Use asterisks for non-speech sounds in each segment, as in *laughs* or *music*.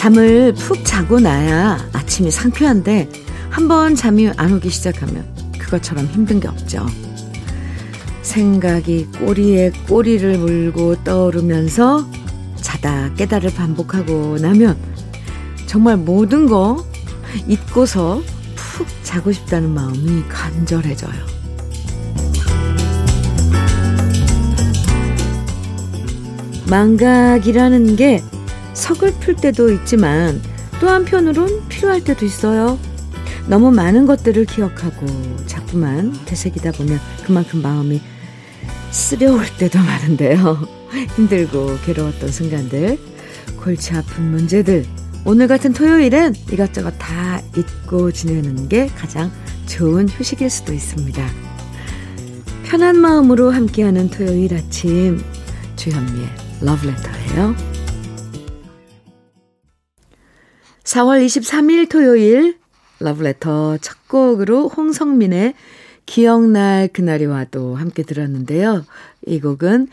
잠을 푹 자고 나야 아침이 상쾌한데 한번 잠이 안 오기 시작하면 그것처럼 힘든 게 없죠. 생각이 꼬리에 꼬리를 물고 떠오르면서 자다 깨달을 반복하고 나면 정말 모든 거 잊고서 푹 자고 싶다는 마음이 간절해져요. 망각이라는 게 서글플 때도 있지만 또 한편으론 필요할 때도 있어요. 너무 많은 것들을 기억하고 자꾸만 되새기다 보면 그만큼 마음이 쓰려올 때도 *laughs* 많은데요. 힘들고 괴로웠던 순간들, 골치 아픈 문제들, 오늘 같은 토요일엔 이것저것 다 잊고 지내는 게 가장 좋은 휴식일 수도 있습니다. 편한 마음으로 함께하는 토요일 아침, 주현미의 러브레터예요. 4월 23일 토요일 러브레터 첫 곡으로 홍성민의 기억날 그날이 와도 함께 들었는데요. 이 곡은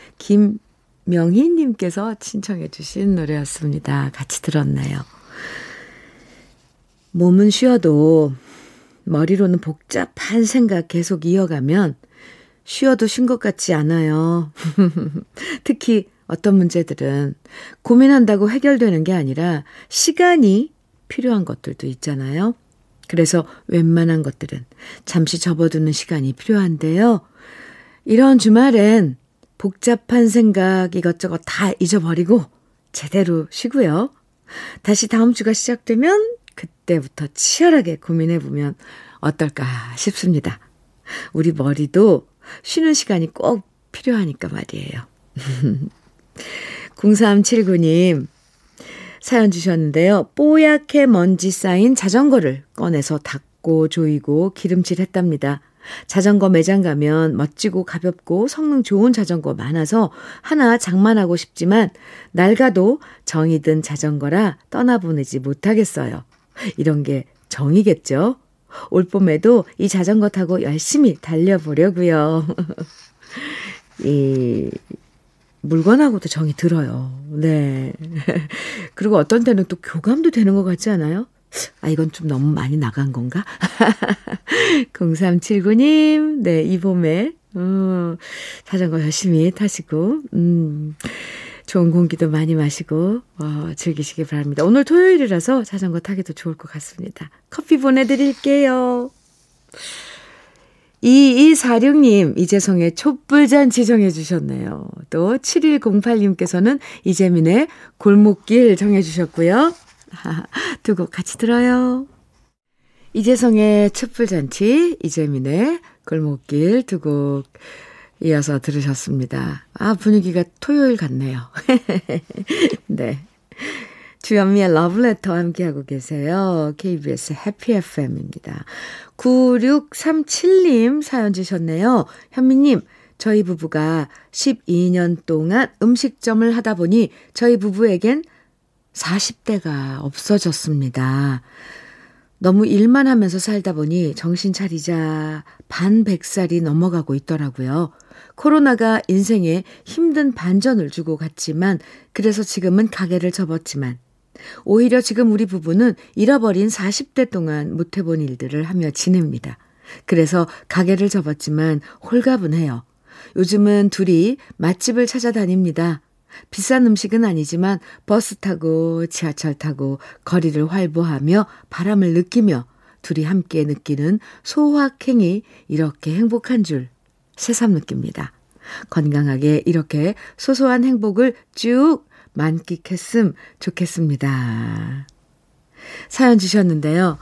김명희님께서 신청해 주신 노래였습니다. 같이 들었네요. 몸은 쉬어도 머리로는 복잡한 생각 계속 이어가면 쉬어도 쉰 것 같지 않아요. *laughs* 특히 어떤 문제들은 고민한다고 해결되는 게 아니라 시간이 필요한 것들도 있잖아요. 그래서 웬만한 것들은 잠시 접어두는 시간이 필요한데요. 이런 주말엔 복잡한 생각 이것저것 다 잊어버리고 제대로 쉬고요. 다시 다음 주가 시작되면 그때부터 치열하게 고민해보면 어떨까 싶습니다. 우리 머리도 쉬는 시간이 꼭 필요하니까 말이에요. *laughs* 0379님, 사연 주셨는데요. 뽀얗게 먼지 쌓인 자전거를 꺼내서 닦고 조이고 기름칠 했답니다. 자전거 매장 가면 멋지고 가볍고 성능 좋은 자전거 많아서 하나 장만하고 싶지만 낡아도 정이 든 자전거라 떠나보내지 못하겠어요. 이런 게 정이겠죠? 올 봄에도 이 자전거 타고 열심히 달려보려고요. *laughs* 이 물건하고도 정이 들어요. 네. *laughs* 그리고 어떤 때는 또 교감도 되는 것 같지 않아요? 아, 이건 좀 너무 많이 나간 건가? *laughs* 0379님, 네, 이 봄에, 음, 자전거 열심히 타시고, 음, 좋은 공기도 많이 마시고, 어, 즐기시기 바랍니다. 오늘 토요일이라서 자전거 타기도 좋을 것 같습니다. 커피 보내드릴게요. 2246님, 이재성의 촛불잔치 정해주셨네요. 또 7108님께서는 이재민의 골목길 정해주셨고요. *laughs* 두 곡 같이 들어요. 이재성의 촛불잔치, 이재민의 골목길 두 곡 이어서 들으셨습니다. 아, 분위기가 토요일 같네요. *laughs* 네. 주현미의 러브레터 함께하고 계세요. KBS 해피 FM입니다. 9637님 사연 주셨네요. 현미님, 저희 부부가 12년 동안 음식점을 하다 보니 저희 부부에겐 40대가 없어졌습니다. 너무 일만 하면서 살다 보니 정신 차리자 반 100살이 넘어가고 있더라고요. 코로나가 인생에 힘든 반전을 주고 갔지만, 그래서 지금은 가게를 접었지만, 오히려 지금 우리 부부는 잃어버린 40대 동안 못해본 일들을 하며 지냅니다. 그래서 가게를 접었지만 홀가분해요. 요즘은 둘이 맛집을 찾아다닙니다. 비싼 음식은 아니지만 버스 타고 지하철 타고 거리를 활보하며 바람을 느끼며 둘이 함께 느끼는 소확행이 이렇게 행복한 줄 새삼 느낍니다. 건강하게 이렇게 소소한 행복을 쭉 만끽했음 좋겠습니다. 사연 주셨는데요.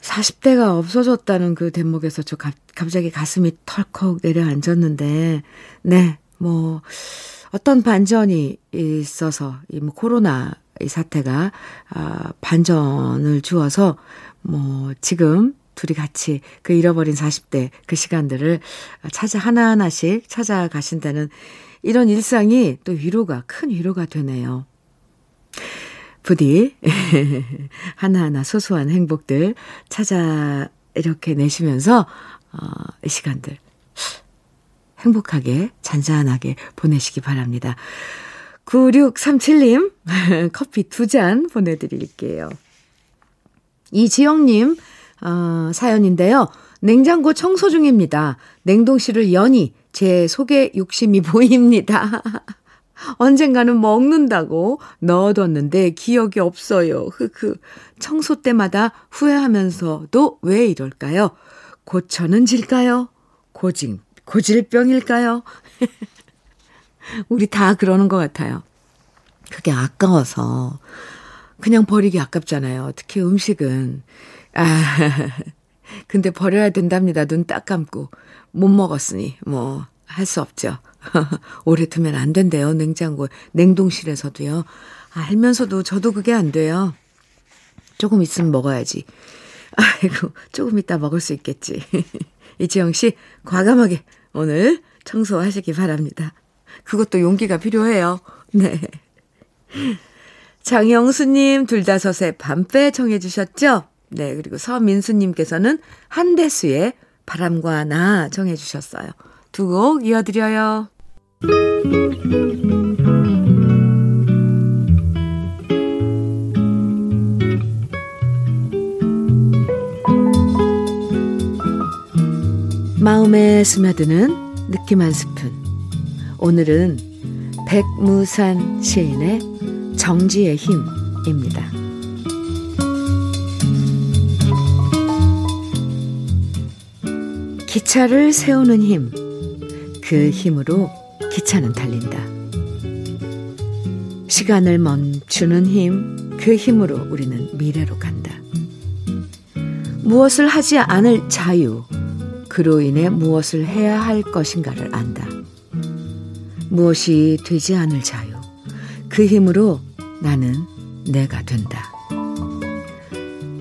40대가 없어졌다는 그 대목에서 저 갑, 갑자기 가슴이 털컥 내려앉았는데, 네, 뭐, 어떤 반전이 있어서, 이 뭐, 코로나 이 사태가, 아, 반전을 주어서, 뭐, 지금 둘이 같이 그 잃어버린 40대 그 시간들을 찾아, 하나하나씩 찾아가신다는 이런 일상이 또 위로가, 큰 위로가 되네요. 부디 *laughs* 하나하나 소소한 행복들 찾아 이렇게 내시면서 어, 이 시간들 행복하게 잔잔하게 보내시기 바랍니다. 9637님, *laughs* 커피 두 잔 보내드릴게요. 이지영님, 어, 사연인데요. 냉장고 청소 중입니다. 냉동실을 여니 제 속에 욕심이 *laughs* 보입니다. 언젠가는 먹는다고 넣어뒀는데 기억이 없어요. 흑흑. 청소 때마다 후회하면서도 왜 이럴까요? 고쳐는 질까요? 고진, 고질병일까요? *laughs* 우리 다 그러는 것 같아요. 그게 아까워서. 그냥 버리기 아깝잖아요. 특히 음식은. 아, *laughs* 근데 버려야 된답니다. 눈 딱 감고. 못 먹었으니, 뭐, 할 수 없죠. *laughs* 오래 두면 안 된대요. 냉장고, 냉동실에서도요. 알면서도 저도 그게 안 돼요. 조금 있으면 먹어야지. 아이고, 조금 있다 먹을 수 있겠지. *laughs* 이지영 씨, 과감하게 오늘 청소하시기 바랍니다. 그것도 용기가 필요해요. 네. *laughs* 장영수님, 둘다섯의 밤배 청해주셨죠? 네, 그리고 서민수님께서는 한대수의 바람과 나 정해주셨어요. 두 곡 이어드려요. 마음에 스며드는 느낌 한 스푼. 오늘은 백무산 시인의 정지의 힘입니다. 기차를 세우는 힘, 그 힘으로 기차는 달린다. 시간을 멈추는 힘, 그 힘으로 우리는 미래로 간다. 무엇을 하지 않을 자유, 그로 인해 무엇을 해야 할 것인가를 안다. 무엇이 되지 않을 자유, 그 힘으로 나는 내가 된다.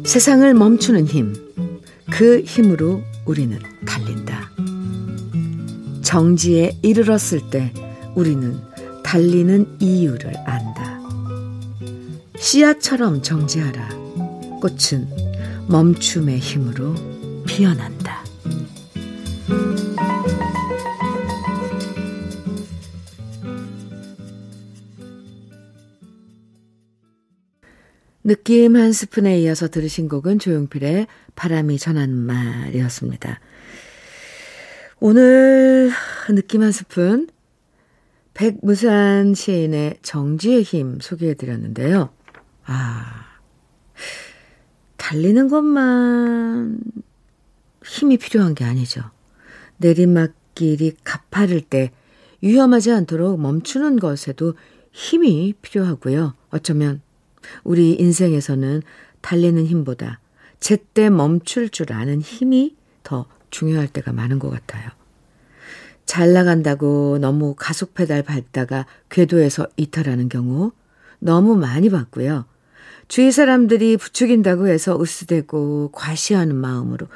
세상을 멈추는 힘, 그 힘으로 우리는 달린다. 정지에 이르렀을 때 우리는 달리는 이유를 안다. 씨앗처럼 정지하라. 꽃은 멈춤의 힘으로 피어난다. 느낌 한 스푼에 이어서 들으신 곡은 조용필의 바람이 전하는 말이었습니다. 오늘 느낌 한 스푼 백무산 시인의 정지의 힘 소개해 드렸는데요. 아, 달리는 것만 힘이 필요한 게 아니죠. 내리막길이 가파를 때 위험하지 않도록 멈추는 것에도 힘이 필요하고요. 어쩌면 우리 인생에서는 달리는 힘보다 제때 멈출 줄 아는 힘이 더 중요할 때가 많은 것 같아요. 잘 나간다고 너무 가속 페달 밟다가 궤도에서 이탈하는 경우 너무 많이 봤고요. 주위 사람들이 부추긴다고 해서 으스대고 과시하는 마음으로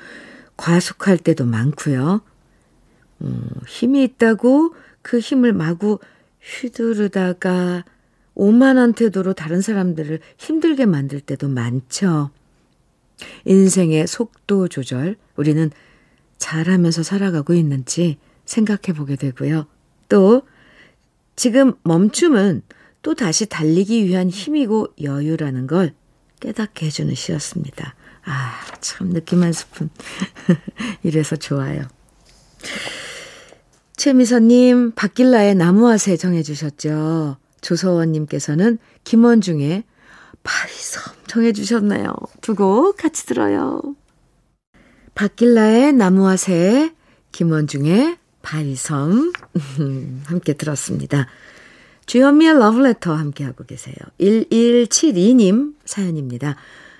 과속할 때도 많고요. 음, 힘이 있다고 그 힘을 마구 휘두르다가 오만한 태도로 다른 사람들을 힘들게 만들 때도 많죠. 인생의 속도 조절, 우리는 잘하면서 살아가고 있는지 생각해 보게 되고요. 또, 지금 멈춤은 또 다시 달리기 위한 힘이고 여유라는 걸 깨닫게 해주는 시였습니다. 아, 참 느낌 한 스푼. *laughs* 이래서 좋아요. 최미선님, 박길라의 나무화새 정해주셨죠. 조서원님께서는 김원중의 파리섬 정해주셨나요? 두 곡 같이 들어요. 박길라의 나무와 새, 김원중의 파리섬 *laughs* 함께 들었습니다. 주현미의 러브레터 함께하고 계세요. 1172님 사연입니다.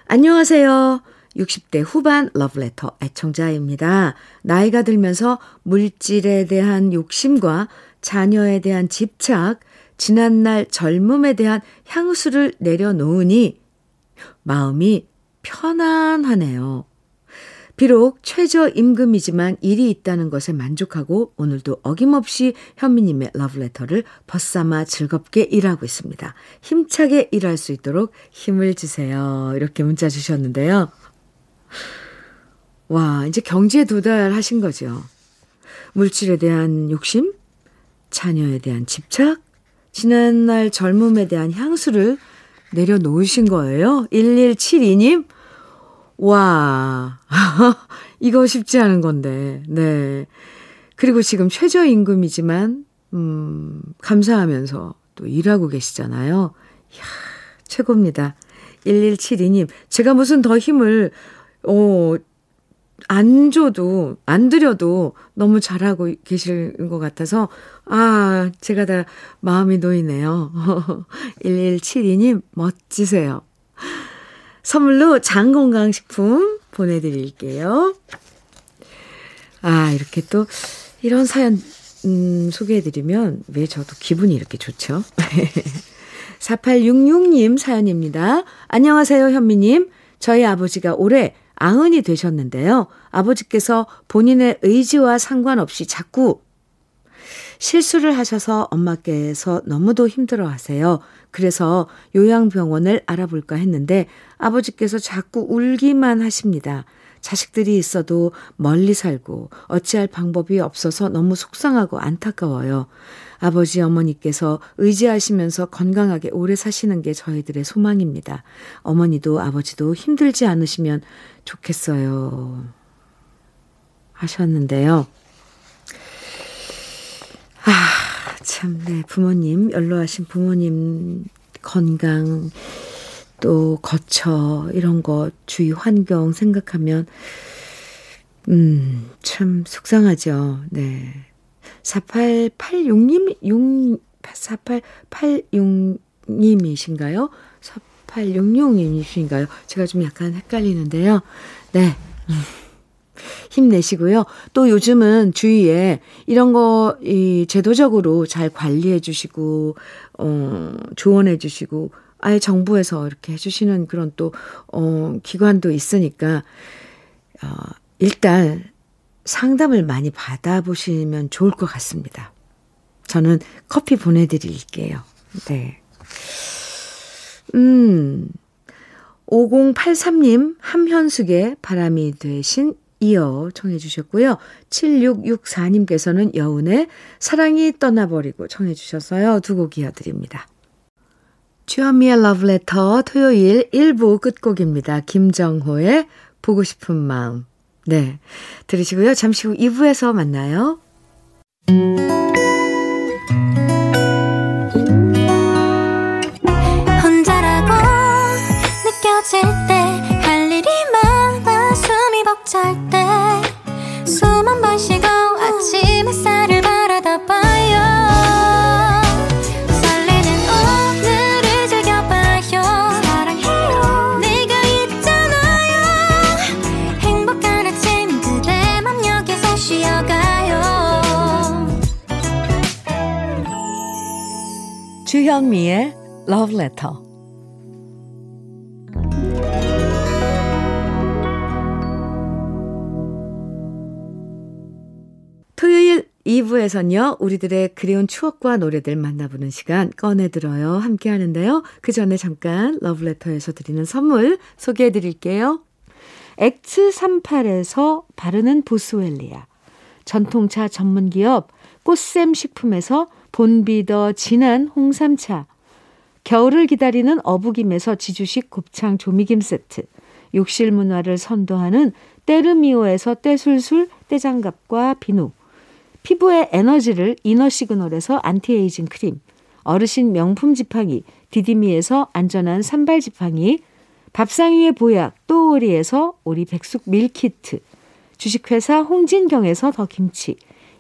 안녕하세요. 60대 후반 러브레터 애청자입니다. 나이가 들면서 물질에 대한 욕심과 자녀에 대한 집착, 지난날 젊음에 대한 향수를 내려놓으니 마음이 편안하네요. 비록 최저임금이지만 일이 있다는 것에 만족하고 오늘도 어김없이 현미님의 러브레터를 벗삼아 즐겁게 일하고 있습니다. 힘차게 일할 수 있도록 힘을 주세요. 이렇게 문자 주셨는데요. 와, 이제 경지에 도달하신 거죠. 물질에 대한 욕심, 자녀에 대한 집착, 지난날 젊음에 대한 향수를 내려놓으신 거예요? 1172님? 와, *laughs* 이거 쉽지 않은 건데, 네. 그리고 지금 최저임금이지만, 음, 감사하면서 또 일하고 계시잖아요. 이야, 최고입니다. 1172님, 제가 무슨 더 힘을, 어, 안 줘도, 안 드려도 너무 잘하고 계실 것 같아서, 아, 제가 다 마음이 놓이네요. *laughs* 1172님, 멋지세요. 선물로 장건강식품 보내드릴게요. 아, 이렇게 또, 이런 사연, 음, 소개해드리면 왜 저도 기분이 이렇게 좋죠? *laughs* 4866님 사연입니다. 안녕하세요, 현미님. 저희 아버지가 올해 아흔이 되셨는데요. 아버지께서 본인의 의지와 상관없이 자꾸 실수를 하셔서 엄마께서 너무도 힘들어 하세요. 그래서 요양병원을 알아볼까 했는데 아버지께서 자꾸 울기만 하십니다. 자식들이 있어도 멀리 살고 어찌할 방법이 없어서 너무 속상하고 안타까워요. 아버지 어머니께서 의지하시면서 건강하게 오래 사시는 게 저희들의 소망입니다. 어머니도 아버지도 힘들지 않으시면 좋겠어요. 하셨는데요. 아, 참, 네. 부모님, 연로하신 부모님 건강, 또 거처, 이런 것, 주위 환경 생각하면, 음, 참 속상하죠. 네. 4886님, 6, 4886님이신가요? 4866님이신가요? 제가 좀 약간 헷갈리는데요. 네. 힘내시고요. 또 요즘은 주위에 이런 거, 이, 제도적으로 잘 관리해 주시고, 어, 조언해 주시고, 아예 정부에서 이렇게 해주시는 그런 또, 어, 기관도 있으니까, 어, 일단 상담을 많이 받아보시면 좋을 것 같습니다. 저는 커피 보내드릴게요. 네. 음, 5083님, 함현숙의 바람이 되신 이어 청해 주셨고요. 7664님께서는 여운의 사랑이 떠나버리고 청해 주셨어요. 두 곡 이어드립니다. 주현미의 러브레터 토요일 1부 끝곡입니다. 김정호의 보고 싶은 마음. 네. 들으시고요. 잠시 후 2부에서 만나요. 혼자라고 느껴질 때 할 일이 많아 숨이 벅찰 때 숨 한 번 쉬고 아침 햇살을 주현미의 Letter 토요일 2부에선요, 우리들의 그리운 추억과 노래들 만나보는 시간 꺼내들어요. 함께 하는데요. 그 전에 잠깐 러브레터에서 드리는 선물 소개해 드릴게요. 엑츠38에서 바르는 보스웰리아. 전통차 전문기업 꽃샘 식품에서 본비더 진한 홍삼차. 겨울을 기다리는 어부김에서 지주식 곱창 조미김 세트. 욕실 문화를 선도하는 때르미오에서 때술술 때장갑과 비누. 피부의 에너지를 이너 시그널에서 안티에이징 크림, 어르신 명품 지팡이 디디미에서 안전한 산발 지팡이, 밥상 위의 보약 또오리에서 오리 백숙 밀키트, 주식회사 홍진경에서 더 김치,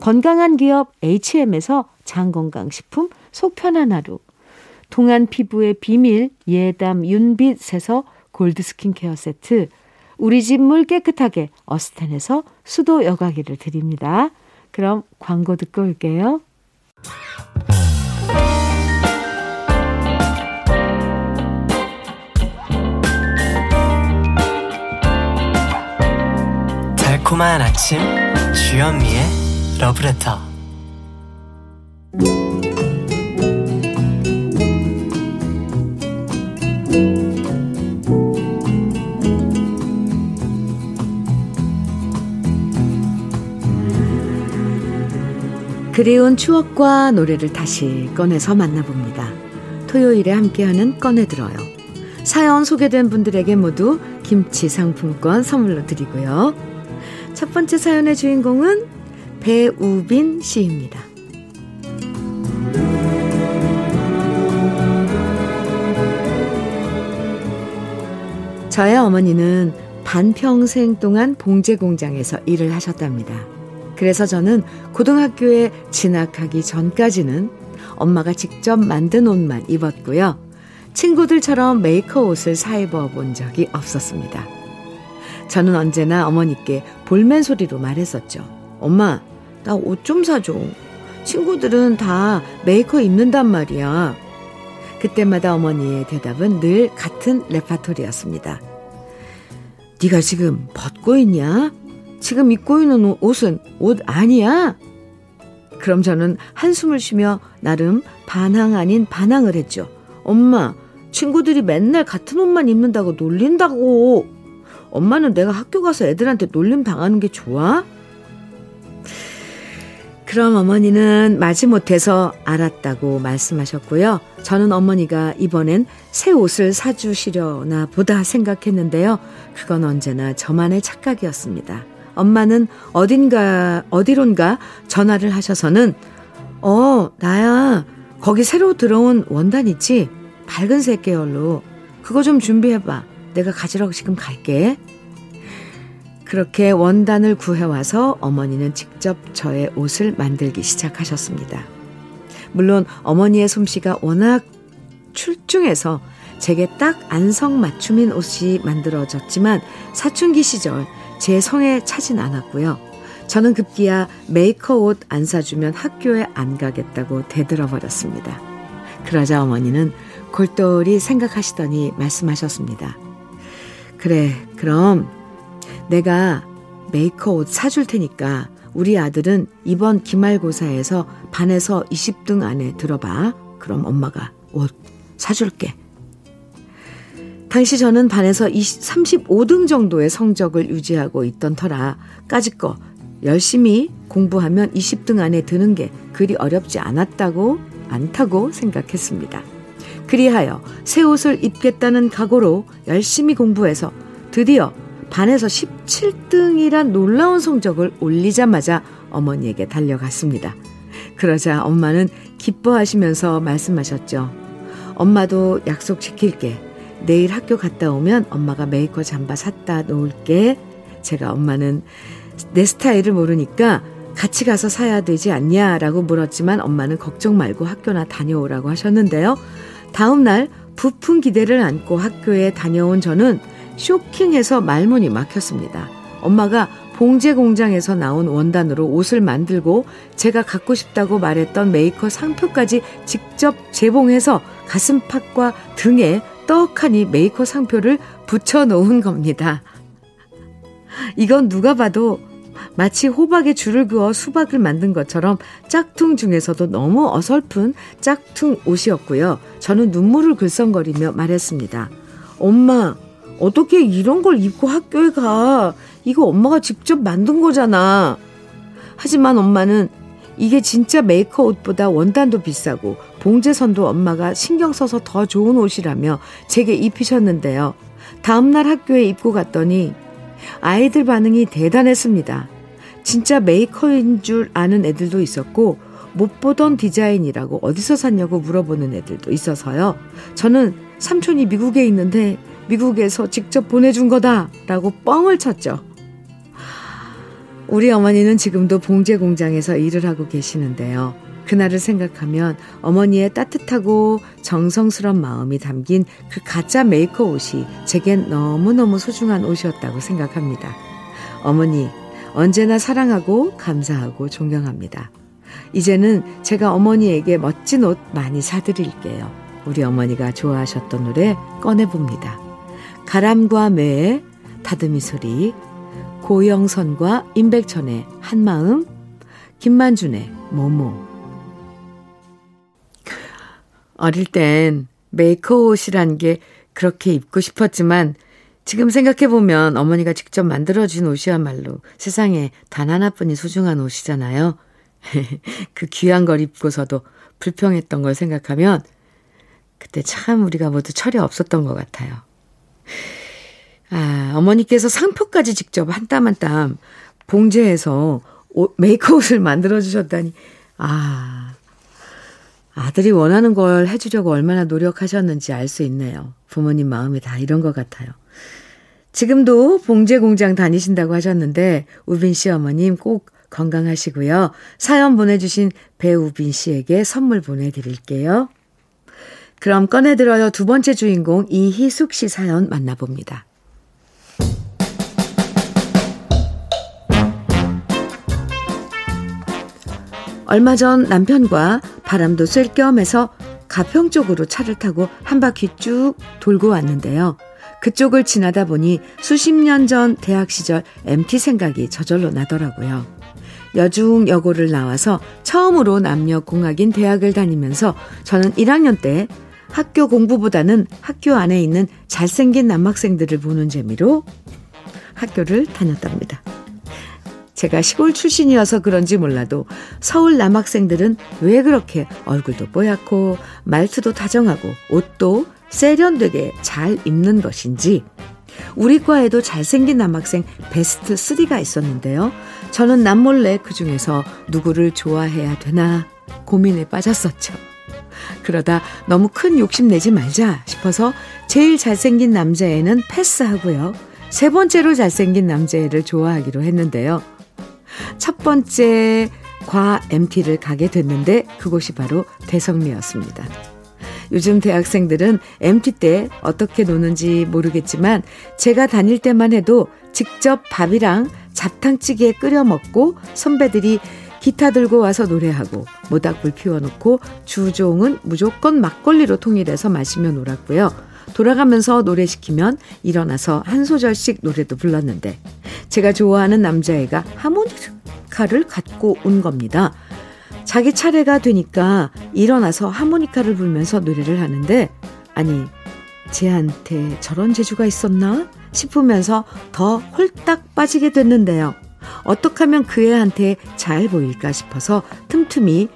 건강한 기업 HM에서 장건강식품 속편한 하루. 동안 피부의 비밀 예담 윤빛에서 골드 스킨케어 세트. 우리 집 물 깨끗하게 어스텐에서 수도 여과기를 드립니다. 그럼 광고 듣고 올게요. 달콤한 아침 주현미의 러브레터 그리운 추억과 노래를 다시 꺼내서 만나봅니다. 토요일에 함께하는 꺼내들어요. 사연 소개된 분들에게 모두 김치 상품권 선물로 드리고요. 첫 번째 사연의 주인공은 배우빈 씨입니다. 저의 어머니는 반평생 동안 봉제 공장에서 일을 하셨답니다. 그래서 저는 고등학교에 진학하기 전까지는 엄마가 직접 만든 옷만 입었고요. 친구들처럼 메이커 옷을 사 입어 본 적이 없었습니다. 저는 언제나 어머니께 볼멘 소리로 말했었죠. 엄마, 나 옷 좀 사줘. 친구들은 다 메이커 입는단 말이야. 그때마다 어머니의 대답은 늘 같은 레파토리였습니다. 네가 지금 벗고 있냐? 지금 입고 있는 옷은 옷 아니야? 그럼 저는 한숨을 쉬며 나름 반항 아닌 반항을 했죠. 엄마, 친구들이 맨날 같은 옷만 입는다고 놀린다고. 엄마는 내가 학교 가서 애들한테 놀림 당하는 게 좋아? 그럼 어머니는 마지못해서 알았다고 말씀하셨고요. 저는 어머니가 이번엔 새 옷을 사주시려나 보다 생각했는데요. 그건 언제나 저만의 착각이었습니다. 엄마는 어딘가, 어디론가 전화를 하셔서는, 어, 나야. 거기 새로 들어온 원단 있지? 밝은색 계열로. 그거 좀 준비해봐. 내가 가지러 지금 갈게. 그렇게 원단을 구해와서 어머니는 직접 저의 옷을 만들기 시작하셨습니다. 물론 어머니의 솜씨가 워낙 출중해서 제게 딱 안성맞춤인 옷이 만들어졌지만 사춘기 시절 제 성에 차진 않았고요. 저는 급기야 메이커 옷 안 사주면 학교에 안 가겠다고 대들어 버렸습니다. 그러자 어머니는 골똘히 생각하시더니 말씀하셨습니다. 그래, 그럼 내가 메이커 옷 사줄 테니까 우리 아들은 이번 기말고사에서 반에서 20등 안에 들어봐. 그럼 엄마가 옷 사줄게. 당시 저는 반에서 20, 35등 정도의 성적을 유지하고 있던 터라 까짓거 열심히 공부하면 20등 안에 드는 게 그리 어렵지 않았다고 않다고 생각했습니다. 그리하여 새 옷을 입겠다는 각오로 열심히 공부해서 드디어 반에서 17등이란 놀라운 성적을 올리자마자 어머니에게 달려갔습니다. 그러자 엄마는 기뻐하시면서 말씀하셨죠. 엄마도 약속 지킬게. 내일 학교 갔다 오면 엄마가 메이커 잠바 사다 놓을게. 제가 엄마는 내 스타일을 모르니까 같이 가서 사야 되지 않냐 라고 물었지만 엄마는 걱정 말고 학교나 다녀오라고 하셨는데요. 다음 날 부푼 기대를 안고 학교에 다녀온 저는 쇼킹해서 말문이 막혔습니다. 엄마가 봉제 공장에서 나온 원단으로 옷을 만들고 제가 갖고 싶다고 말했던 메이커 상표까지 직접 제봉해서 가슴팍과 등에 떡하니 메이커 상표를 붙여 놓은 겁니다. 이건 누가 봐도 마치 호박에 줄을 그어 수박을 만든 것처럼 짝퉁 중에서도 너무 어설픈 짝퉁 옷이었고요. 저는 눈물을 글썽거리며 말했습니다. 엄마, 어떻게 이런 걸 입고 학교에 가? 이거 엄마가 직접 만든 거잖아. 하지만 엄마는 이게 진짜 메이커 옷보다 원단도 비싸고 봉제선도 엄마가 신경 써서 더 좋은 옷이라며 제게 입히셨는데요. 다음날 학교에 입고 갔더니 아이들 반응이 대단했습니다. 진짜 메이커인 줄 아는 애들도 있었고 못 보던 디자인이라고 어디서 샀냐고 물어보는 애들도 있어서요. 저는 삼촌이 미국에 있는데 미국에서 직접 보내준 거다라고 뻥을 쳤죠. 우리 어머니는 지금도 봉제 공장에서 일을 하고 계시는데요. 그날을 생각하면 어머니의 따뜻하고 정성스런 마음이 담긴 그 가짜 메이커 옷이 제겐 너무너무 소중한 옷이었다고 생각합니다. 어머니, 언제나 사랑하고 감사하고 존경합니다. 이제는 제가 어머니에게 멋진 옷 많이 사드릴게요. 우리 어머니가 좋아하셨던 노래 꺼내봅니다. 가람과 매의 다듬이 소리 고영선과 임백천의 한마음, 김만준의 모모. 어릴 땐 메이크업이란 게 그렇게 입고 싶었지만 지금 생각해보면 어머니가 직접 만들어준 옷이야말로 세상에 단 하나뿐인 소중한 옷이잖아요. *laughs* 그 귀한 걸 입고서도 불평했던 걸 생각하면 그때 참 우리가 모두 철이 없었던 것 같아요. 아, 어머니께서 상표까지 직접 한 땀 한 땀 봉제해서 옷, 메이크업을 만들어 주셨다니, 아, 아들이 원하는 걸 해주려고 얼마나 노력하셨는지 알 수 있네요. 부모님 마음이 다 이런 것 같아요. 지금도 봉제 공장 다니신다고 하셨는데, 우빈 씨 어머님 꼭 건강하시고요. 사연 보내주신 배우빈 씨에게 선물 보내드릴게요. 그럼 꺼내들어요. 두 번째 주인공 이희숙 씨 사연 만나봅니다. 얼마 전 남편과 바람도 쐴 겸 해서 가평 쪽으로 차를 타고 한 바퀴 쭉 돌고 왔는데요. 그쪽을 지나다 보니 수십 년 전 대학 시절 MT 생각이 저절로 나더라고요. 여중 여고를 나와서 처음으로 남녀공학인 대학을 다니면서 저는 1학년 때 학교 공부보다는 학교 안에 있는 잘생긴 남학생들을 보는 재미로 학교를 다녔답니다. 제가 시골 출신이어서 그런지 몰라도 서울 남학생들은 왜 그렇게 얼굴도 뽀얗고 말투도 다정하고 옷도 세련되게 잘 입는 것인지 우리 과에도 잘생긴 남학생 베스트 3가 있었는데요. 저는 남몰래 그 중에서 누구를 좋아해야 되나 고민에 빠졌었죠. 그러다 너무 큰 욕심 내지 말자 싶어서 제일 잘생긴 남자애는 패스하고요. 세 번째로 잘생긴 남자애를 좋아하기로 했는데요. 첫 번째 과 MT를 가게 됐는데 그곳이 바로 대성리였습니다. 요즘 대학생들은 MT 때 어떻게 노는지 모르겠지만 제가 다닐 때만 해도 직접 밥이랑 잡탕찌개 끓여 먹고 선배들이 기타 들고 와서 노래하고 모닥불 피워놓고 주종은 무조건 막걸리로 통일해서 마시며 놀았고요. 돌아가면서 노래 시키면 일어나서 한 소절씩 노래도 불렀는데 제가 좋아하는 남자애가 하모니카를 갖고 온 겁니다. 자기 차례가 되니까 일어나서 하모니카를 불면서 노래를 하는데 아니 쟤한테 저런 재주가 있었나 싶으면서 더 홀딱 빠지게 됐는데요. 어떻게 하면 그 애한테 잘 보일까 싶어서 틈틈이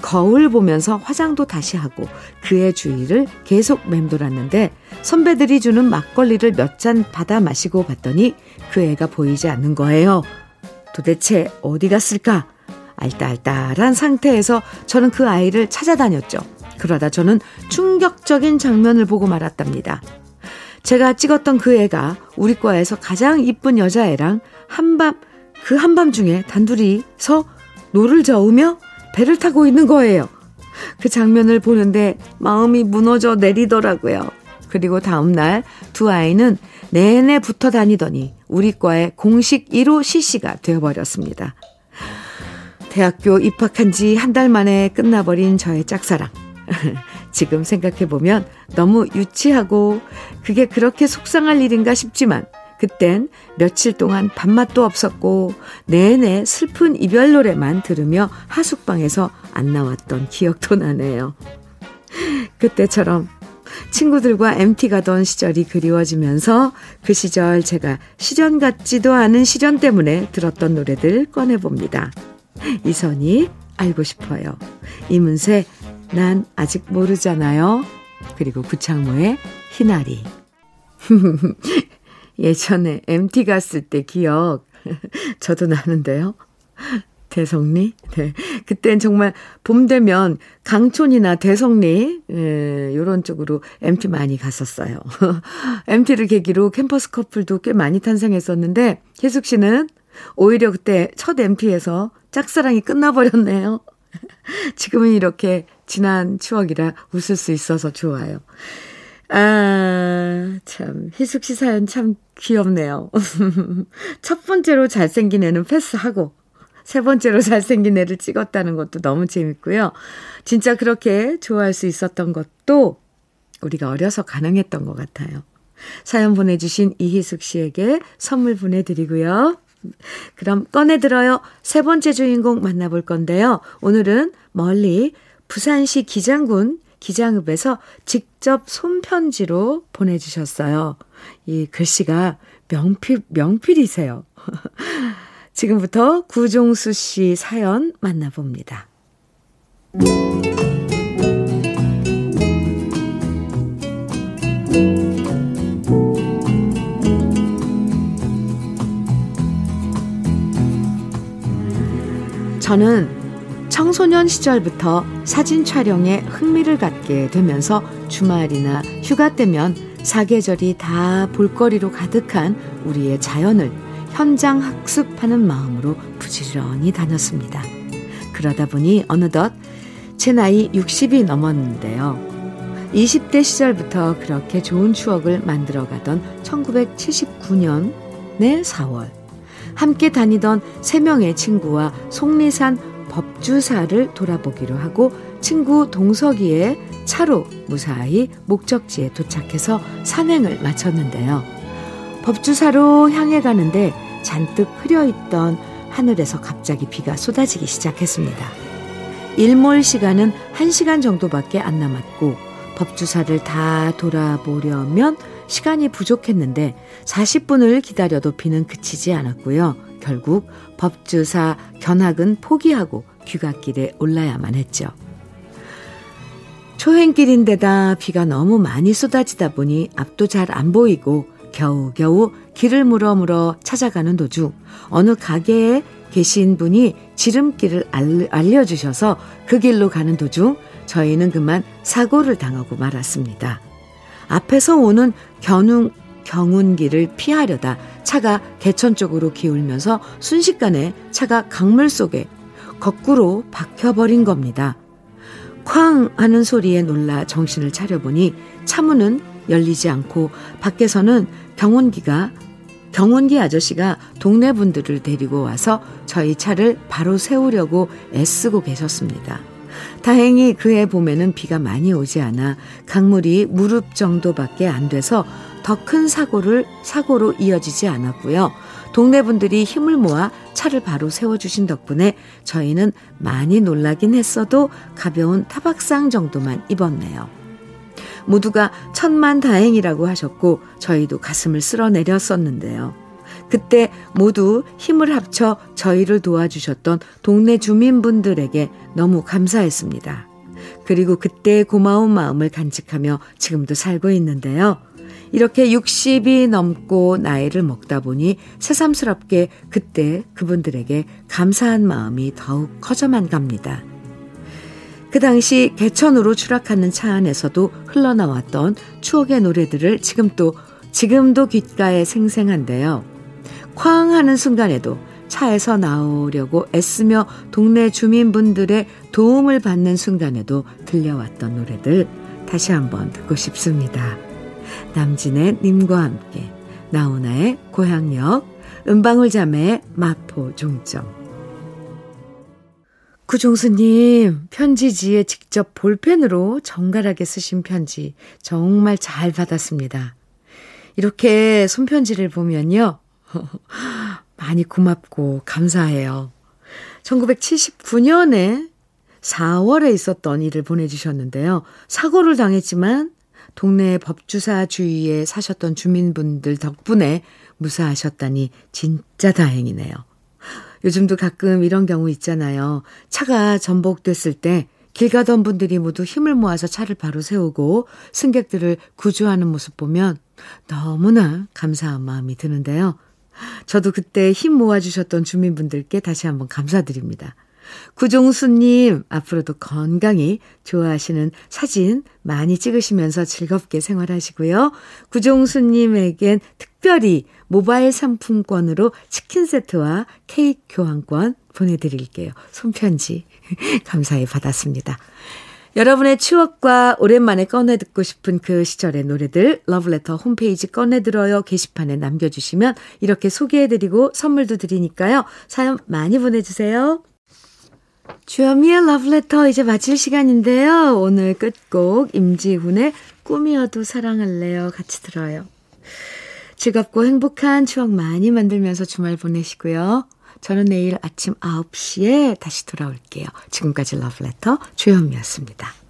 거울 보면서 화장도 다시 하고 그의 주위를 계속 맴돌았는데 선배들이 주는 막걸리를 몇 잔 받아 마시고 봤더니 그 애가 보이지 않는 거예요. 도대체 어디 갔을까? 알딸딸한 상태에서 저는 그 아이를 찾아다녔죠. 그러다 저는 충격적인 장면을 보고 말았답니다. 제가 찍었던 그 애가 우리 과에서 가장 이쁜 여자애랑 한밤, 그 한밤중에 단둘이서 노를 저으며 배를 타고 있는 거예요. 그 장면을 보는데 마음이 무너져 내리더라고요. 그리고 다음날 두 아이는 내내 붙어 다니더니 우리 과의 공식 1호 CC가 되어버렸습니다. 대학교 입학한 지 한 달 만에 끝나버린 저의 짝사랑. *laughs* 지금 생각해보면 너무 유치하고 그게 그렇게 속상할 일인가 싶지만 그땐 며칠 동안 밥맛도 없었고 내내 슬픈 이별 노래만 들으며 하숙방에서 안 나왔던 기억도 나네요. 그때처럼 친구들과 MT 가던 시절이 그리워지면서 그 시절 제가 시련 같지도 않은 시련 때문에 들었던 노래들 꺼내봅니다. 이선희, 알고 싶어요. 이문세, 난 아직 모르잖아요. 그리고 구창모의 희나리. *laughs* 예전에 MT 갔을 때 기억 *laughs* 저도 나는데요. 대성리? 네. 그땐 정말 봄 되면 강촌이나 대성리, 예, 요런 쪽으로 MT 많이 갔었어요. *laughs* MT를 계기로 캠퍼스 커플도 꽤 많이 탄생했었는데, 혜숙 씨는 오히려 그때 첫 MT에서 짝사랑이 끝나버렸네요. *laughs* 지금은 이렇게 지난 추억이라 웃을 수 있어서 좋아요. 아, 참, 희숙 씨 사연 참 귀엽네요. *laughs* 첫 번째로 잘생긴 애는 패스하고, 세 번째로 잘생긴 애를 찍었다는 것도 너무 재밌고요. 진짜 그렇게 좋아할 수 있었던 것도 우리가 어려서 가능했던 것 같아요. 사연 보내주신 이희숙 씨에게 선물 보내드리고요. 그럼 꺼내들어요. 세 번째 주인공 만나볼 건데요. 오늘은 멀리 부산시 기장군 기장읍에서 직접 손편지로 보내주셨어요. 이 글씨가 명필, 명필이세요. *laughs* 지금부터 구종수 씨 사연 만나봅니다. 저는 청소년 시절부터 사진 촬영에 흥미를 갖게 되면서 주말이나 휴가 때면 사계절이 다 볼거리로 가득한 우리의 자연을 현장 학습하는 마음으로 부지런히 다녔습니다. 그러다 보니 어느덧 제 나이 60이 넘었는데요. 20대 시절부터 그렇게 좋은 추억을 만들어가던 1979년의 4월 함께 다니던 3명의 친구와 속리산 법주사를 돌아보기로 하고 친구 동석이의 차로 무사히 목적지에 도착해서 산행을 마쳤는데요. 법주사로 향해 가는데 잔뜩 흐려있던 하늘에서 갑자기 비가 쏟아지기 시작했습니다. 일몰 시간은 1시간 정도밖에 안 남았고 법주사를 다 돌아보려면 시간이 부족했는데 40분을 기다려도 비는 그치지 않았고요. 결국 법주사 견학은 포기하고 귀갓길에 올라야만 했죠. 초행길인데다 비가 너무 많이 쏟아지다 보니 앞도 잘 안 보이고 겨우겨우 길을 물어 물어 찾아가는 도중 어느 가게에 계신 분이 지름길을 알려주셔서 그 길로 가는 도중 저희는 그만 사고를 당하고 말았습니다. 앞에서 오는 견웅, 경운길을 피하려다 차가 개천 쪽으로 기울면서 순식간에 차가 강물 속에 거꾸로 박혀버린 겁니다. 쾅 하는 소리에 놀라 정신을 차려보니 차문은 열리지 않고 밖에서는 경운기가 경운기 아저씨가 동네 분들을 데리고 와서 저희 차를 바로 세우려고 애쓰고 계셨습니다. 다행히 그해 봄에는 비가 많이 오지 않아 강물이 무릎 정도밖에 안 돼서 더 큰 사고를 사고로 이어지지 않았고요. 동네 분들이 힘을 모아 차를 바로 세워주신 덕분에 저희는 많이 놀라긴 했어도 가벼운 타박상 정도만 입었네요. 모두가 천만 다행이라고 하셨고 저희도 가슴을 쓸어내렸었는데요. 그때 모두 힘을 합쳐 저희를 도와주셨던 동네 주민분들에게 너무 감사했습니다. 그리고 그때의 고마운 마음을 간직하며 지금도 살고 있는데요. 이렇게 60이 넘고 나이를 먹다 보니 새삼스럽게 그때 그분들에게 감사한 마음이 더욱 커져만 갑니다. 그 당시 개천으로 추락하는 차 안에서도 흘러나왔던 추억의 노래들을 지금 또, 지금도 귓가에 생생한데요. 쾅 하는 순간에도 차에서 나오려고 애쓰며 동네 주민분들의 도움을 받는 순간에도 들려왔던 노래들 다시 한번 듣고 싶습니다. 남진의 님과 함께, 나훈아의 고향역, 은방울 자매의 마포 종점. 구종수님, 편지지에 직접 볼펜으로 정갈하게 쓰신 편지 정말 잘 받았습니다. 이렇게 손편지를 보면요. *laughs* 많이 고맙고 감사해요. 1979년에 4월에 있었던 일을 보내주셨는데요. 사고를 당했지만 동네 법주사 주위에 사셨던 주민분들 덕분에 무사하셨다니 진짜 다행이네요. 요즘도 가끔 이런 경우 있잖아요. 차가 전복됐을 때 길 가던 분들이 모두 힘을 모아서 차를 바로 세우고 승객들을 구조하는 모습 보면 너무나 감사한 마음이 드는데요. 저도 그때 힘 모아주셨던 주민분들께 다시 한번 감사드립니다. 구종수님, 앞으로도 건강히 좋아하시는 사진 많이 찍으시면서 즐겁게 생활하시고요. 구종수님에겐 특별히 모바일 상품권으로 치킨 세트와 케이크 교환권 보내드릴게요. 손편지 *laughs* 감사히 받았습니다. 여러분의 추억과 오랜만에 꺼내 듣고 싶은 그 시절의 노래들 러브레터 홈페이지 꺼내 들어요 게시판에 남겨주시면 이렇게 소개해드리고 선물도 드리니까요. 사연 많이 보내주세요. 주현미의 러브레터 이제 마칠 시간인데요. 오늘 끝곡 임지훈의 꿈이어도 사랑할래요 같이 들어요. 즐겁고 행복한 추억 많이 만들면서 주말 보내시고요. 저는 내일 아침 9시에 다시 돌아올게요. 지금까지 러브레터 주현미였습니다.